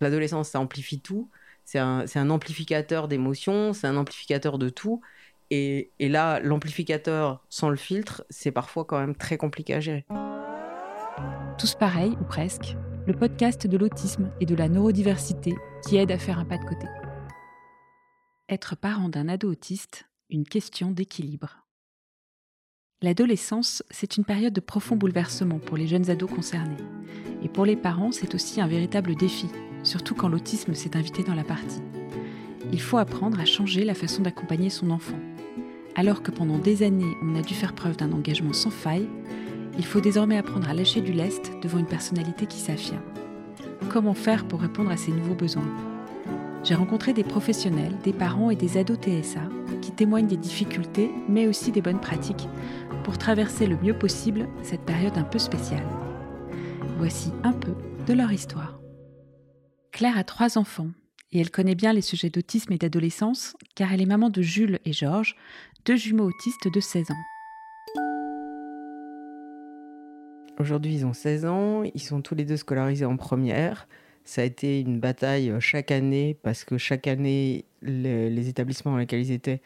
L'adolescence, ça amplifie tout. C'est un, amplificateur d'émotions, c'est un amplificateur de tout. Et, et là, l'amplificateur sans le filtre, c'est parfois quand même très compliqué à gérer. Tous pareils, ou presque, le podcast de l'autisme et de la neurodiversité qui aide à faire un pas de côté. Être parent d'un ado autiste, une question d'équilibre. L'adolescence, c'est une période de profond bouleversement pour les jeunes ados concernés. Et pour les parents, c'est aussi un véritable défi, surtout quand l'autisme s'est invité dans la partie. Il faut apprendre à changer la façon d'accompagner son enfant. Alors que pendant des années, on a dû faire preuve d'un engagement sans faille, il faut désormais apprendre à lâcher du lest devant une personnalité qui s'affirme. Comment faire pour répondre à ces nouveaux besoins? J'ai rencontré des professionnels, des parents et des ados TSA qui témoignent des difficultés, mais aussi des bonnes pratiques pour traverser le mieux possible cette période un peu spéciale. Voici un peu de leur histoire. Claire a trois enfants et elle connaît bien les sujets d'autisme et d'adolescence car elle est maman de Jules et Georges, deux jumeaux autistes de 16 ans. Aujourd'hui, ils ont 16 ans, ils sont tous les deux scolarisés en première. Ça a été une bataille chaque année parce que chaque année, les, établissements dans lesquels ils étaient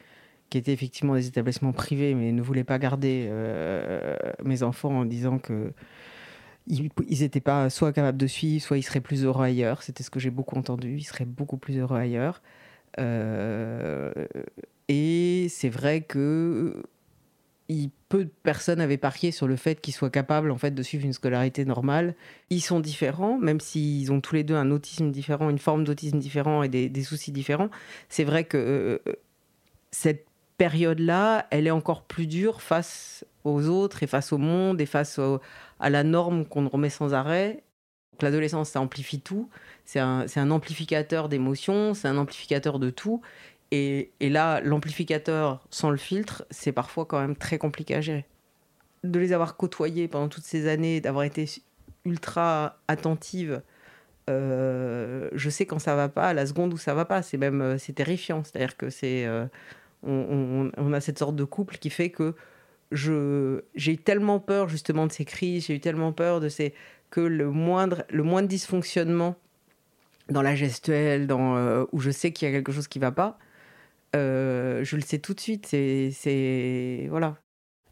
qui étaient effectivement des établissements privés, mais ne voulaient pas garder euh, mes enfants en disant que ils n'étaient pas soit capables de suivre, soit ils seraient plus heureux ailleurs. C'était ce que j'ai beaucoup entendu. Ils seraient beaucoup plus heureux ailleurs. Euh, et c'est vrai que peu de personnes avaient parié sur le fait qu'ils soient capables en fait de suivre une scolarité normale. Ils sont différents, même s'ils ont tous les deux un autisme différent, une forme d'autisme différent et des, soucis différents. C'est vrai que euh, cette période-là, elle est encore plus dure face aux autres et face au monde et face à la norme qu'on remet sans arrêt. L'adolescence, ça amplifie tout. C'est un, amplificateur d'émotions, c'est un amplificateur de tout. Et, et là, l'amplificateur sans le filtre, c'est parfois quand même très compliqué à gérer. De les avoir côtoyés pendant toutes ces années, d'avoir été ultra attentive, euh, je sais quand ça va pas, à la seconde où ça va pas, c'est même euh, c'est terrifiant. C'est-à-dire que c'est euh, on, a cette sorte de couple qui fait que j'ai eu tellement peur justement de ces crises, j'ai eu tellement peur de ces que le moindre le moindre dysfonctionnement dans la gestuelle, dans euh, où je sais qu'il y a quelque chose qui va pas, euh, je le sais tout de suite. C'est voilà,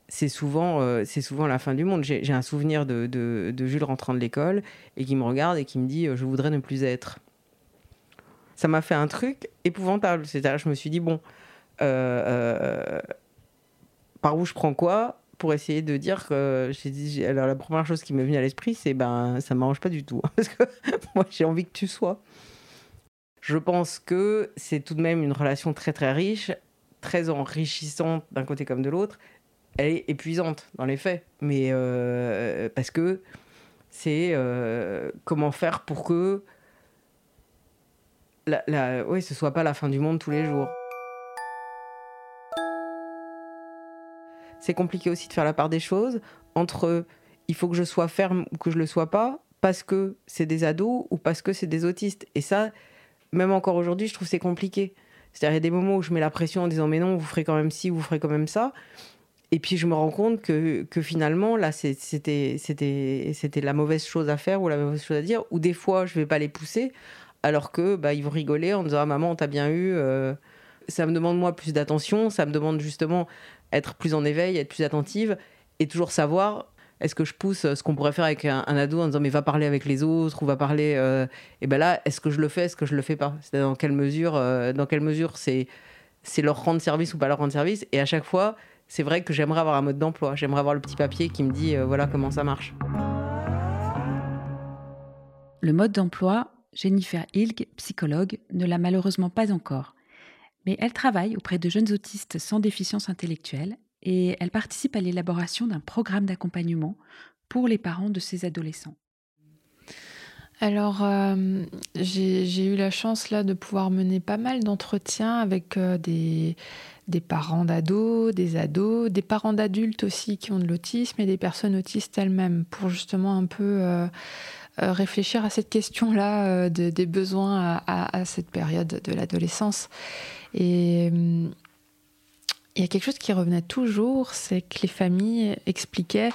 c'est souvent euh, souvent la fin du monde. J'ai un souvenir de, de, de, Jules rentrant de l'école et qui me regarde et qui me dit je voudrais ne plus être. Ça m'a fait un truc épouvantable. C'est-à-dire je me suis dit bon euh, par où je prends quoi pour essayer de dire que j'ai dit alors la première chose qui m'est venue à l'esprit c'est ben ça m'arrange pas du tout parce que moi j'ai envie que tu sois. Je pense que c'est tout de même une relation très très riche très enrichissante d'un côté comme de l'autre. Elle est épuisante dans les faits mais euh, parce que c'est comment faire pour que la, la, ce soit pas la fin du monde tous les jours c'est compliqué aussi de faire la part des choses entre il faut que je sois ferme ou que je le sois pas parce que c'est des ados ou parce que c'est des autistes. Et ça, même encore aujourd'hui, je trouve c'est compliqué. C'est-à-dire, il y a des moments où je mets la pression en disant mais non, vous ferez quand même ci, vous ferez quand même ça. Et puis je me rends compte que, que finalement, là, c'était, la mauvaise chose à faire ou la mauvaise chose à dire. Ou des fois, je vais pas les pousser, alors que bah, ils vont rigoler en disant ah, maman, on t'a bien eu. Euh. Ça me demande moi plus d'attention, ça me demande justement être plus en éveil, être plus attentive et toujours savoir est-ce que je pousse ce qu'on pourrait faire avec un, ado en disant mais va parler avec les autres ou va parler euh, et ben là est-ce que je le fais est-ce que je le fais pas? Dans quelle mesure euh, dans quelle mesure c'est c'est leur rendre service ou pas leur rendre service? Et à chaque fois c'est vrai que j'aimerais avoir un mode d'emploi. J'aimerais avoir le petit papier qui me dit euh, voilà comment ça marche. Le mode d'emploi Jennifer Hilg, psychologue, ne l'a malheureusement pas encore mais elle travaille auprès de jeunes autistes sans déficience intellectuelle et elle participe à l'élaboration d'un programme d'accompagnement pour les parents de ces adolescents. Alors, euh, j'ai eu la chance là de pouvoir mener pas mal d'entretiens avec euh, des, parents d'ados, des ados, des parents d'adultes aussi qui ont de l'autisme et des personnes autistes elles-mêmes pour justement un peu euh, réfléchir à cette question-là des besoins à, cette période de l'adolescence. Et hum, il y a quelque chose qui revenait toujours, c'est que les familles expliquaient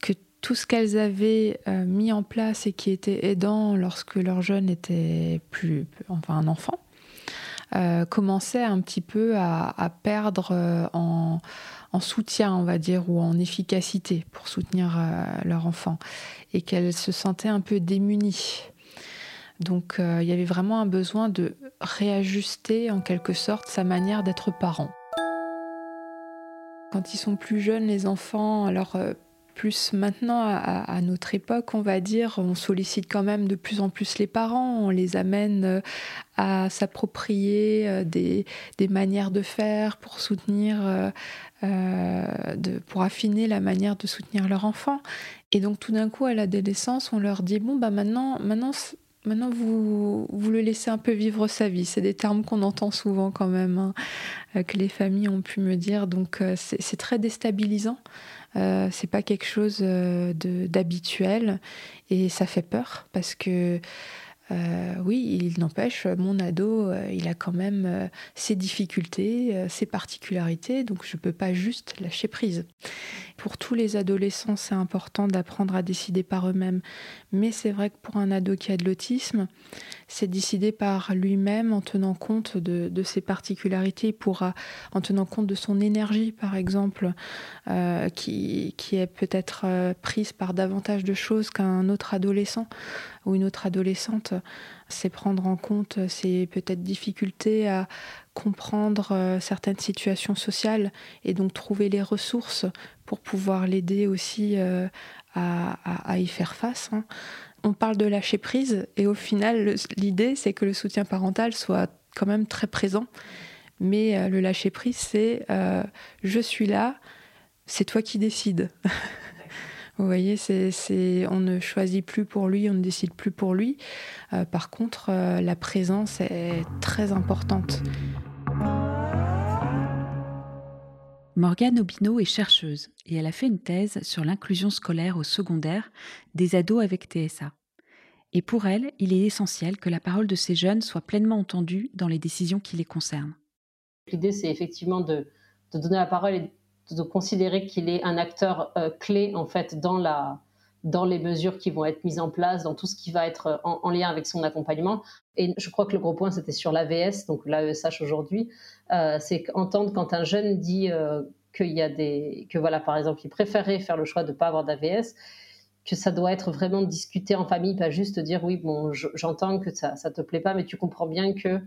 que tout ce qu'elles avaient euh, mis en place et qui était aidant lorsque leur jeune était plus, enfin un enfant, euh, commençait un petit peu à, perdre euh, en, soutien, on va dire, ou en efficacité pour soutenir leur enfant, et qu'elles se sentaient un peu démunies. Donc il y avait vraiment un besoin de réajuster en quelque sorte sa manière d'être parent. Quand ils sont plus jeunes, les enfants, alors plus maintenant, à, notre époque, on va dire, on sollicite quand même de plus en plus les parents, on les amène euh, à s'approprier euh, des, manières de faire pour soutenir, euh, pour affiner la manière de soutenir leur enfant. Et donc tout d'un coup, à l'adolescence, on leur dit, bon, bah maintenant, maintenant Maintenant, vous, vous le laissez un peu vivre sa vie. C'est des termes qu'on entend souvent quand même, hein, que les familles ont pu me dire. Donc, c'est très déstabilisant. Euh, c'est pas quelque chose euh, d'habituel et ça fait peur parce que euh, oui, il n'empêche, mon ado, il a quand même ses difficultés, ses particularités, donc je ne peux pas juste lâcher prise. Pour tous les adolescents, c'est important d'apprendre à décider par eux-mêmes. Mais c'est vrai que pour un ado qui a de l'autisme, c'est décider par lui-même en tenant compte de, ses particularités. Il pourra, en tenant compte de son énergie, par exemple, euh, qui, est peut-être euh, prise par davantage de choses qu'un autre adolescent ou une autre adolescente. C'est prendre en compte ses peut-être difficultés à comprendre euh, certaines situations sociales et donc trouver les ressources pour pouvoir l'aider aussi à, y faire face. Hein. On parle de lâcher prise et au final, l'idée, c'est que le soutien parental soit quand même très présent. Mais euh, le lâcher prise, c'est je suis là, c'est toi qui décides. Vous voyez, c'est, on ne choisit plus pour lui, on ne décide plus pour lui. par contre, la présence est très importante. Morgane Obino est chercheuse et elle a fait une thèse sur l'inclusion scolaire au secondaire des ados avec TSA. Et pour elle, il est essentiel que la parole de ces jeunes soit pleinement entendue dans les décisions qui les concernent. L'idée, c'est effectivement de, donner la parole et de, considérer qu'il est un acteur euh, clé en fait dans la, dans les mesures qui vont être mises en place, dans tout ce qui va être en, lien avec son accompagnement. Et je crois que le gros point, c'était sur l'AVS, donc l'AESH aujourd'hui, euh, c'est entendre quand un jeune dit euh, qu'il y a des, que voilà, par exemple, il préférait faire le choix de ne pas avoir d'AVS, que ça doit être vraiment discuté en famille, pas juste dire oui, bon, j'entends que ça, ça te plaît pas, mais tu comprends bien que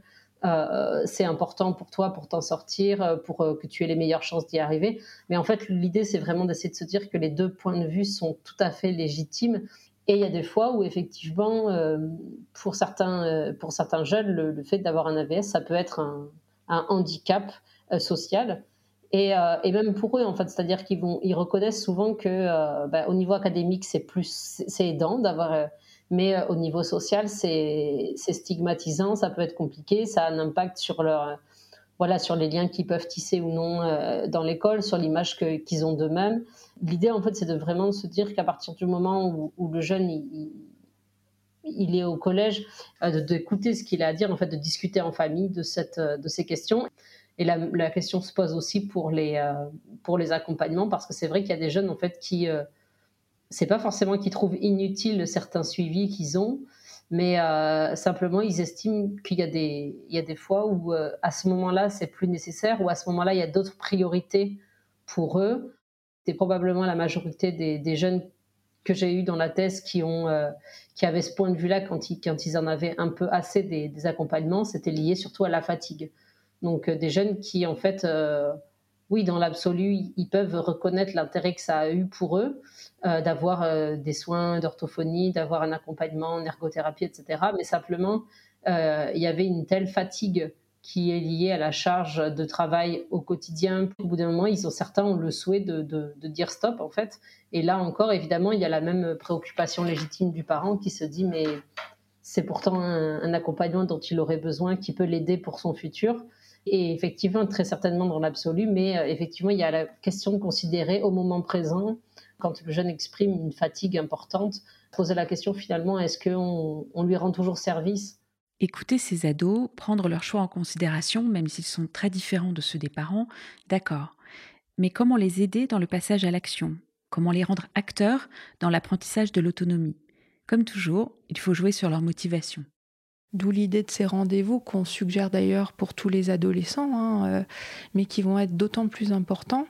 euh, c'est important pour toi pour t'en sortir, euh, pour euh, que tu aies les meilleures chances d'y arriver. Mais en fait, l'idée, c'est vraiment d'essayer de se dire que les deux points de vue sont tout à fait légitimes. Et il y a des fois où effectivement, pour, certains, pour certains jeunes, le, fait d'avoir un AVS, ça peut être un, handicap social. Et, même pour eux, en fait, c'est-à-dire qu'ils ils reconnaissent souvent que, au niveau académique, c'est c'est aidant d'avoir mais euh, au niveau social, c'est stigmatisant, ça peut être compliqué, ça a un impact sur leur voilà sur les liens qu'ils peuvent tisser ou non euh, dans l'école, sur l'image qu'ils ont d'eux-mêmes. L'idée, en fait, c'est de vraiment se dire qu'à partir du moment où, le jeune il, il, est au collège, euh, d'écouter ce qu'il a à dire, en fait, de discuter en famille de cette de ces questions. Et la, la question se pose aussi pour les pour les accompagnements parce que c'est vrai qu'il y a des jeunes en fait qui c'est pas forcément qu'ils trouvent inutile certains suivis qu'ils ont, mais euh, simplement ils estiment qu'il y a des, y a des fois où euh, à ce moment-là c'est plus nécessaire ou à ce moment-là il y a d'autres priorités pour eux. C'est probablement la majorité des, jeunes que j'ai eu dans la thèse qui ont euh, qui avaient ce point de vue-là quand ils quand ils en avaient un peu assez des, des accompagnements, c'était lié surtout à la fatigue. Donc des jeunes qui en fait oui, dans l'absolu, ils peuvent reconnaître l'intérêt que ça a eu pour eux euh, d'avoir euh, des soins d'orthophonie, d'avoir un accompagnement en ergothérapie, etc. Mais simplement, euh, il y avait une telle fatigue qui est liée à la charge de travail au quotidien. Au bout d'un moment, ils ont certains ont le souhait de, dire stop, en fait. Et là encore, évidemment, il y a la même préoccupation légitime du parent qui se dit mais c'est pourtant un accompagnement dont il aurait besoin, qui peut l'aider pour son futur et effectivement, très certainement dans l'absolu, mais euh, effectivement, il y a la question de considérer au moment présent, quand le jeune exprime une fatigue importante, poser la question finalement, est-ce qu'on on lui rend toujours service? Écouter ces ados, prendre leurs choix en considération, même s'ils sont très différents de ceux des parents, d'accord. Mais comment les aider dans le passage à l'action? Comment les rendre acteurs dans l'apprentissage de l'autonomie? Comme toujours, il faut jouer sur leur motivation. D'où l'idée de ces rendez-vous qu'on suggère d'ailleurs pour tous les adolescents, hein, euh, mais qui vont être d'autant plus importants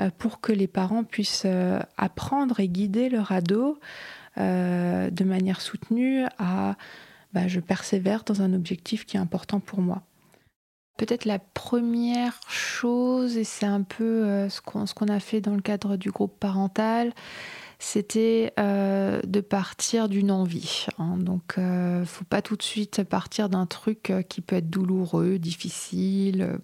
euh, pour que les parents puissent euh, apprendre et guider leur ado de manière soutenue à bah, je persévère dans un objectif qui est important pour moi. Peut-être la première chose, et c'est un peu ce qu'on a fait dans le cadre du groupe parental, c'était euh, de partir d'une envie. Hein. Donc, euh, faut pas tout de suite partir d'un truc euh, qui peut être douloureux, difficile.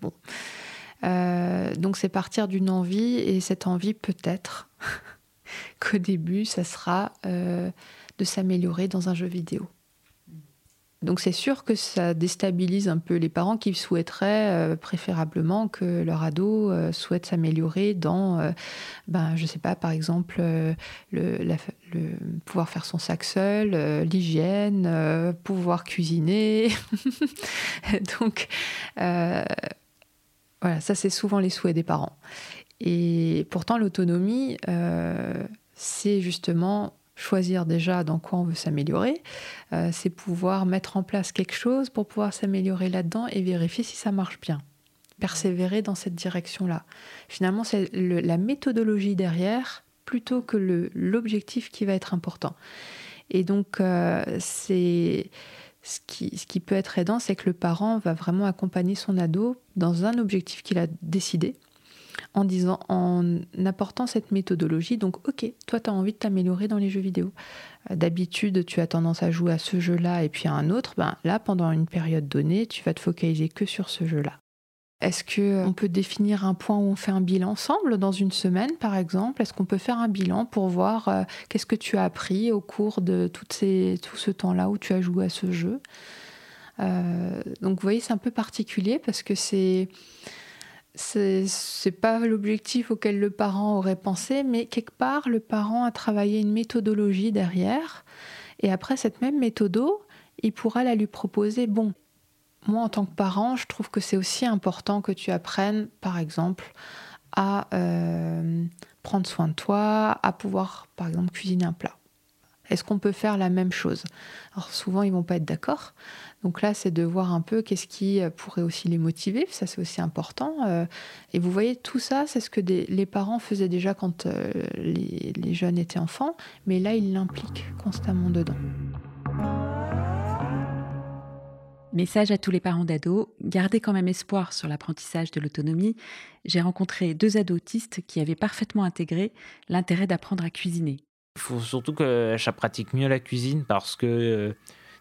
Donc, c'est partir d'une envie, et cette envie, peut-être qu'au début, ça sera de s'améliorer dans un jeu vidéo. Donc c'est sûr que ça déstabilise un peu les parents qui souhaiteraient euh, préférablement que leur ado euh, souhaite s'améliorer dans, euh, ben, je sais pas, par exemple, le, pouvoir faire son sac seul, l'hygiène, pouvoir cuisiner. Donc voilà, ça c'est souvent les souhaits des parents. Et pourtant l'autonomie, c'est justement choisir déjà dans quoi on veut s'améliorer, euh, c'est pouvoir mettre en place quelque chose pour pouvoir s'améliorer là-dedans et vérifier si ça marche bien. Persévérer dans cette direction-là. Finalement, c'est la méthodologie derrière plutôt que l'objectif qui va être important. Et donc, euh, c'est ce qui, ce qui peut être aidant, c'est que le parent va vraiment accompagner son ado dans un objectif qu'il a décidé en disant, en apportant cette méthodologie. Donc, ok, toi, tu as envie de t'améliorer dans les jeux vidéo. Euh, d'habitude, tu as tendance à jouer à ce jeu-là et puis à un autre. Ben, là, pendant une période donnée, tu vas te focaliser que sur ce jeu-là. Est-ce qu'on euh, peut définir un point où on fait un bilan ensemble dans une semaine, par exemple? Est-ce qu'on peut faire un bilan pour voir euh, qu'est-ce que tu as appris au cours de tout ce temps-là où tu as joué à ce jeu? Donc, vous voyez, c'est un peu particulier parce que c'est c'est pas l'objectif auquel le parent aurait pensé, mais quelque part, le parent a travaillé une méthodologie derrière. Et après cette même méthode, il pourra la lui proposer. Bon, moi, en tant que parent, je trouve que c'est aussi important que tu apprennes, par exemple, à euh, prendre soin de toi, à pouvoir, par exemple, cuisiner un plat. Est-ce qu'on peut faire la même chose? Alors souvent, ils vont pas être d'accord. Donc là, c'est de voir un peu qu'est-ce qui euh, pourrait aussi les motiver. Ça, c'est aussi important. Euh. Et vous voyez, tout ça, c'est ce que les parents faisaient déjà quand euh, les, les, jeunes étaient enfants. Mais là, ils l'impliquent constamment dedans. Message à tous les parents d'ados, gardez quand même espoir sur l'apprentissage de l'autonomie. J'ai rencontré deux ados autistes qui avaient parfaitement intégré l'intérêt d'apprendre à cuisiner. Il faut surtout que je pratique mieux la cuisine parce que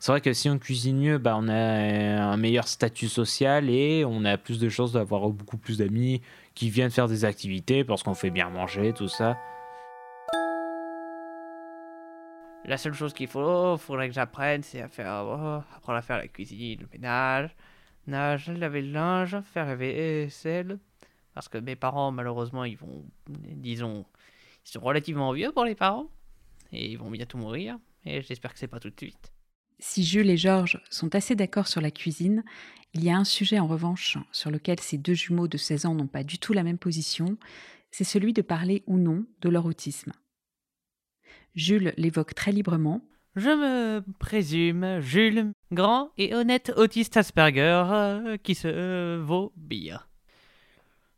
c'est vrai que si on cuisine mieux, bah, on a un meilleur statut social et on a plus de chances d'avoir beaucoup plus d'amis qui viennent faire des activités parce qu'on fait bien manger, tout ça. La seule chose qu'il faut, faudrait que j'apprenne, c'est à faire, oh, apprendre à faire la cuisine, le ménage, nage, laver le linge, faire la vaisselle. Parce que mes parents, malheureusement, ils vont, disons, ils sont relativement vieux pour les parents et ils vont bientôt mourir. Et j'espère que c'est pas tout de suite. Si Jules et Georges sont assez d'accord sur la cuisine, il y a un sujet en revanche sur lequel ces deux jumeaux de 16 ans n'ont pas du tout la même position, c'est celui de parler ou non de leur autisme. Jules l'évoque très librement. Je me présume Jules, grand et honnête autiste Asperger, euh, qui se euh, vaut bien.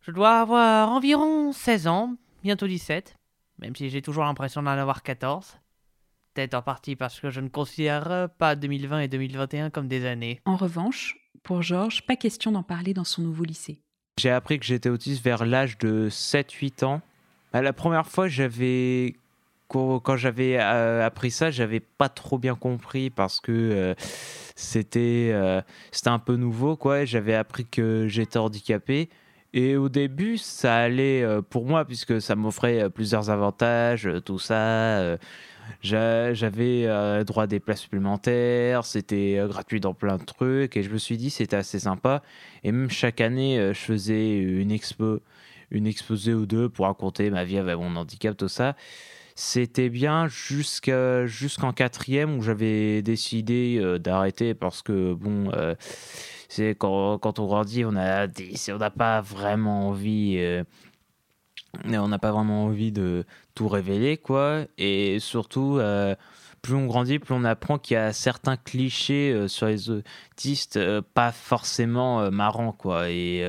Je dois avoir environ 16 ans, bientôt 17, même si j'ai toujours l'impression d'en avoir 14 peut-être en partie parce que je ne considère pas 2020 et 2021 comme des années. En revanche, pour Georges, pas question d'en parler dans son nouveau lycée. J'ai appris que j'étais autiste vers l'âge de 7-8 ans. Bah, la première fois, j'avais quand j'avais euh, appris ça, j'avais pas trop bien compris parce que euh, c'était euh, c'était un peu nouveau quoi. J'avais appris que j'étais handicapé et au début, ça allait pour moi puisque ça m'offrait plusieurs avantages, tout ça j'avais euh, droit à des places supplémentaires, c'était euh, gratuit dans plein de trucs, et je me suis dit c'était assez sympa. Et même chaque année, euh, je faisais une expo, une exposé ou deux pour raconter ma vie avec mon handicap, tout ça. C'était bien jusqu'en quatrième où j'avais décidé d'arrêter parce que bon, c'est quand, quand, on grandit, on a on n'a pas vraiment envie on n'a pas vraiment envie de tout révéler, quoi. Et surtout, plus on grandit, plus on apprend qu'il y a certains clichés sur les autistes pas forcément marrants, quoi. Et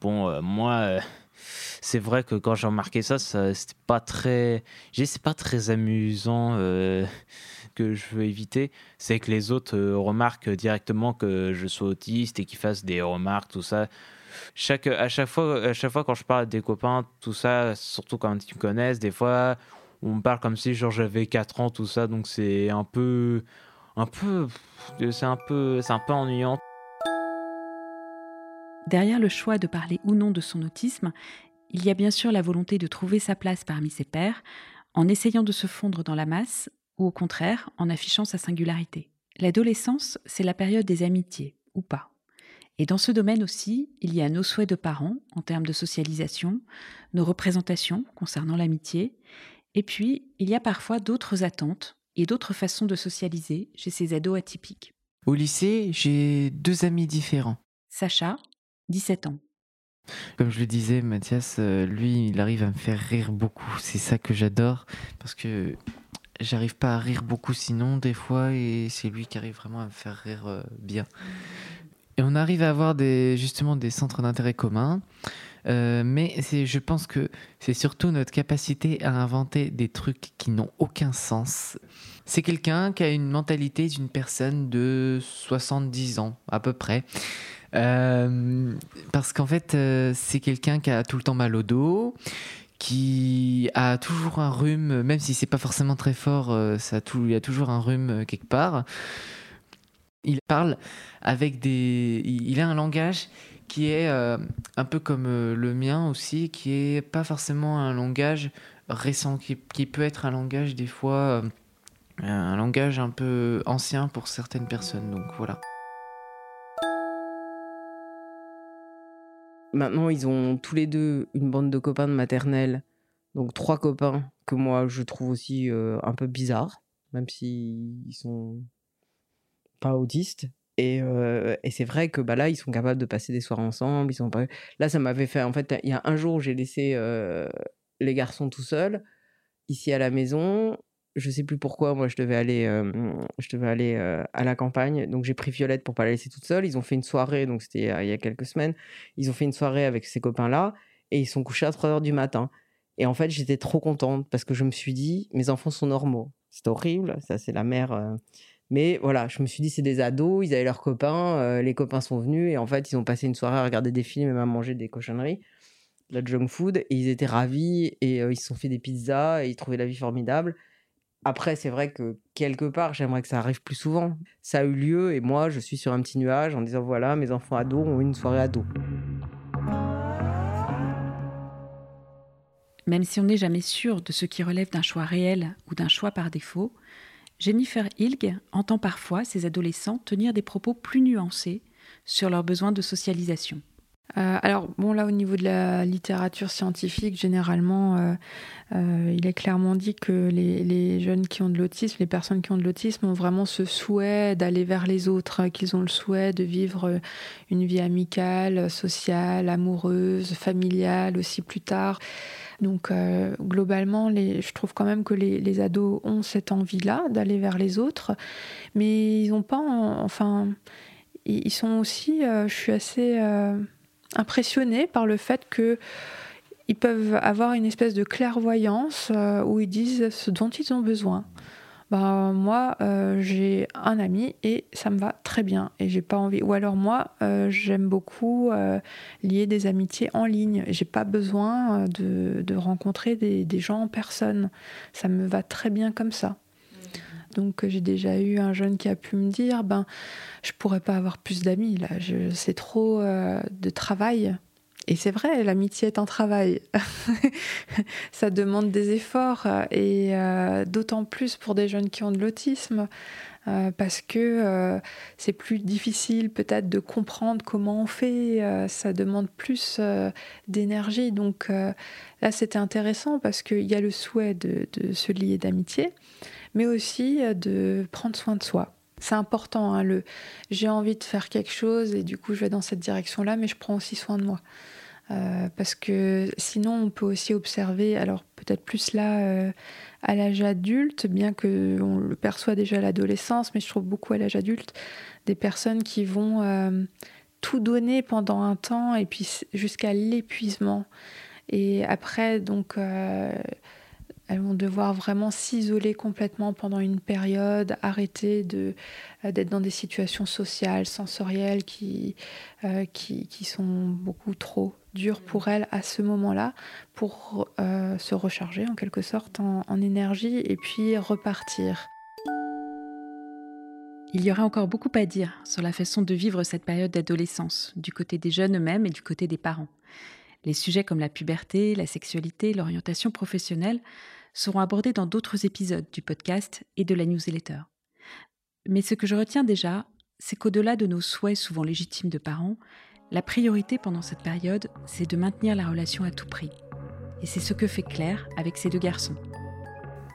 bon, moi c'est vrai que quand j'ai remarqué ça, c'était pas très. C'est pas très amusant euh, que je veux éviter. C'est que les autres euh, remarquent directement que je suis autiste et qu'ils fassent des remarques, tout ça. Chaque, à, chaque fois, à chaque fois, quand je parle à des copains, tout ça, surtout quand ils me connaissent, des fois, on me parle comme si genre j'avais 4 ans, tout ça. Donc c'est un peu. Un peu. C'est un peu, un peu ennuyant. Derrière le choix de parler ou non de son autisme, il y a bien sûr la volonté de trouver sa place parmi ses pairs, en essayant de se fondre dans la masse, ou au contraire, en affichant sa singularité. L'adolescence, c'est la période des amitiés, ou pas. Et dans ce domaine aussi, il y a nos souhaits de parents en termes de socialisation, nos représentations concernant l'amitié, et puis il y a parfois d'autres attentes et d'autres façons de socialiser chez ces ados atypiques. Au lycée, j'ai deux amis différents. Sacha, 17 ans. Comme je le disais, Mathias, euh, lui, il arrive à me faire rire beaucoup. C'est ça que j'adore parce que j'arrive pas à rire beaucoup sinon des fois et c'est lui qui arrive vraiment à me faire rire euh, bien. Et on arrive à avoir justement des centres d'intérêt communs. Euh, mais je pense que c'est surtout notre capacité à inventer des trucs qui n'ont aucun sens. C'est quelqu'un qui a une mentalité d'une personne de 70 ans à peu près. Euh, parce qu'en fait, euh, c'est quelqu'un qui a tout le temps mal au dos, qui a toujours un rhume, même si c'est pas forcément très fort, il y a toujours un rhume quelque part. Il parle avec des, il a un langage qui est un peu comme le mien aussi, qui est pas forcément un langage récent, qui, peut être un langage des fois, un langage un peu ancien pour certaines personnes. Donc voilà. Maintenant, ils ont tous les deux une bande de copains de maternelle. Donc, trois copains que moi, je trouve aussi euh, un peu bizarres, même s'ils sont pas autistes. Et, et c'est vrai que bah, là, ils sont capables de passer des soirs ensemble. Ils sont. Là, ça m'avait fait. En fait, il y a un jour où j'ai laissé les garçons tout seuls, ici à la maison je sais plus pourquoi, moi je devais aller, je devais aller à la campagne, donc j'ai pris Violette pour pas la laisser toute seule. Ils ont fait une soirée, donc c'était il y a quelques semaines. Ils ont fait une soirée avec ces copains-là et ils sont couchés à 3 heures du matin. Et en fait, j'étais trop contente parce que je me suis dit, mes enfants sont normaux. C'est horrible, ça c'est la mère. Euh. Mais voilà, je me suis dit, c'est des ados, ils avaient leurs copains, les copains sont venus et en fait, ils ont passé une soirée à regarder des films et à manger des cochonneries, de la junk food, et ils étaient ravis et ils se sont fait des pizzas et ils trouvaient la vie formidable. Après, c'est vrai que quelque part, j'aimerais que ça arrive plus souvent. Ça a eu lieu et moi, je suis sur un petit nuage en disant voilà, mes enfants ados ont une soirée ado. Même si on n'est jamais sûr de ce qui relève d'un choix réel ou d'un choix par défaut, Jennifer Hilg entend parfois ces adolescents tenir des propos plus nuancés sur leurs besoins de socialisation. Euh, alors, bon, là, au niveau de la littérature scientifique, généralement, euh, euh, il est clairement dit que les, jeunes qui ont de l'autisme, les personnes qui ont de l'autisme, ont vraiment ce souhait d'aller vers les autres, qu'ils ont le souhait de vivre une vie amicale, sociale, amoureuse, familiale aussi plus tard. Donc, globalement, je trouve quand même que les, ados ont cette envie-là d'aller vers les autres, mais ils n'ont pas. enfin, ils sont aussi. je suis assez impressionnés par le fait que ils peuvent avoir une espèce de clairvoyance euh, où ils disent ce dont ils ont besoin. Ben, moi, euh, j'ai un ami et ça me va très bien et j'ai pas envie. Ou alors moi, euh, j'aime beaucoup lier des amitiés en ligne. J'ai pas besoin de, de rencontrer des, des, gens en personne. Ça me va très bien comme ça. Donc j'ai déjà eu un jeune qui a pu me dire ben je pourrais pas avoir plus d'amis là, c'est trop euh, de travail. Et c'est vrai, l'amitié est un travail. ça demande des efforts et euh, d'autant plus pour des jeunes qui ont de l'autisme. Euh, parce que c'est plus difficile peut-être de comprendre comment on fait, ça demande plus d'énergie. Donc là, c'était intéressant parce qu'il y a le souhait de se lier d'amitié, mais aussi euh, de prendre soin de soi. C'est important, hein, le j'ai envie de faire quelque chose et du coup je vais dans cette direction-là, mais je prends aussi soin de moi. Parce que sinon, on peut aussi observer, alors peut-être plus là à l'âge adulte, bien qu'on le perçoit déjà à l'adolescence, mais je trouve beaucoup à l'âge adulte, des personnes qui vont tout donner pendant un temps et puis jusqu'à l'épuisement. Et après, donc, elles vont devoir vraiment s'isoler complètement pendant une période, arrêter euh, d'être dans des situations sociales, sensorielles euh, qui, sont beaucoup trop dures pour elles à ce moment-là, pour euh, se recharger en quelque sorte en, en énergie et puis repartir. Il y aurait encore beaucoup à dire sur la façon de vivre cette période d'adolescence, du côté des jeunes eux-mêmes et du côté des parents. Les sujets comme la puberté, la sexualité, l'orientation professionnelle seront abordés dans d'autres épisodes du podcast et de la newsletter. Mais ce que je retiens déjà, c'est qu'au-delà de nos souhaits souvent légitimes de parents, la priorité pendant cette période, c'est de maintenir la relation à tout prix. Et c'est ce que fait Claire avec ses deux garçons.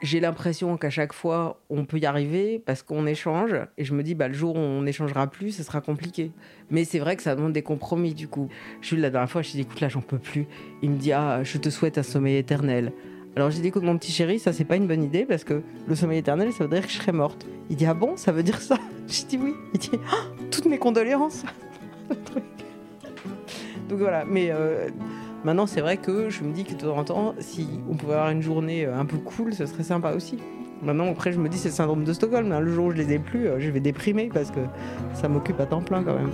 J'ai l'impression qu'à chaque fois, on peut y arriver parce qu'on échange. Et je me dis, bah, le jour où on n'échangera plus, ce sera compliqué. Mais c'est vrai que ça demande des compromis, du coup. Jules, la dernière fois, je lui ai dit, écoute, là, j'en peux plus. Il me dit, ah, je te souhaite un sommeil éternel. Alors j'ai dit, écoute mon petit chéri, ça c'est pas une bonne idée parce que le sommeil éternel, ça veut dire que je serais morte. Il dit, ah bon, ça veut dire ça? Je dis oui. Il dit, ah, toutes mes condoléances. Donc voilà, mais euh, maintenant c'est vrai que je me dis que de temps en temps, si on pouvait avoir une journée euh, un peu cool, ce serait sympa aussi. Maintenant, après, je me dis, c'est le syndrome de Stockholm. Hein. Le jour où je les ai plus, euh, je vais déprimer parce que ça m'occupe à temps plein quand même.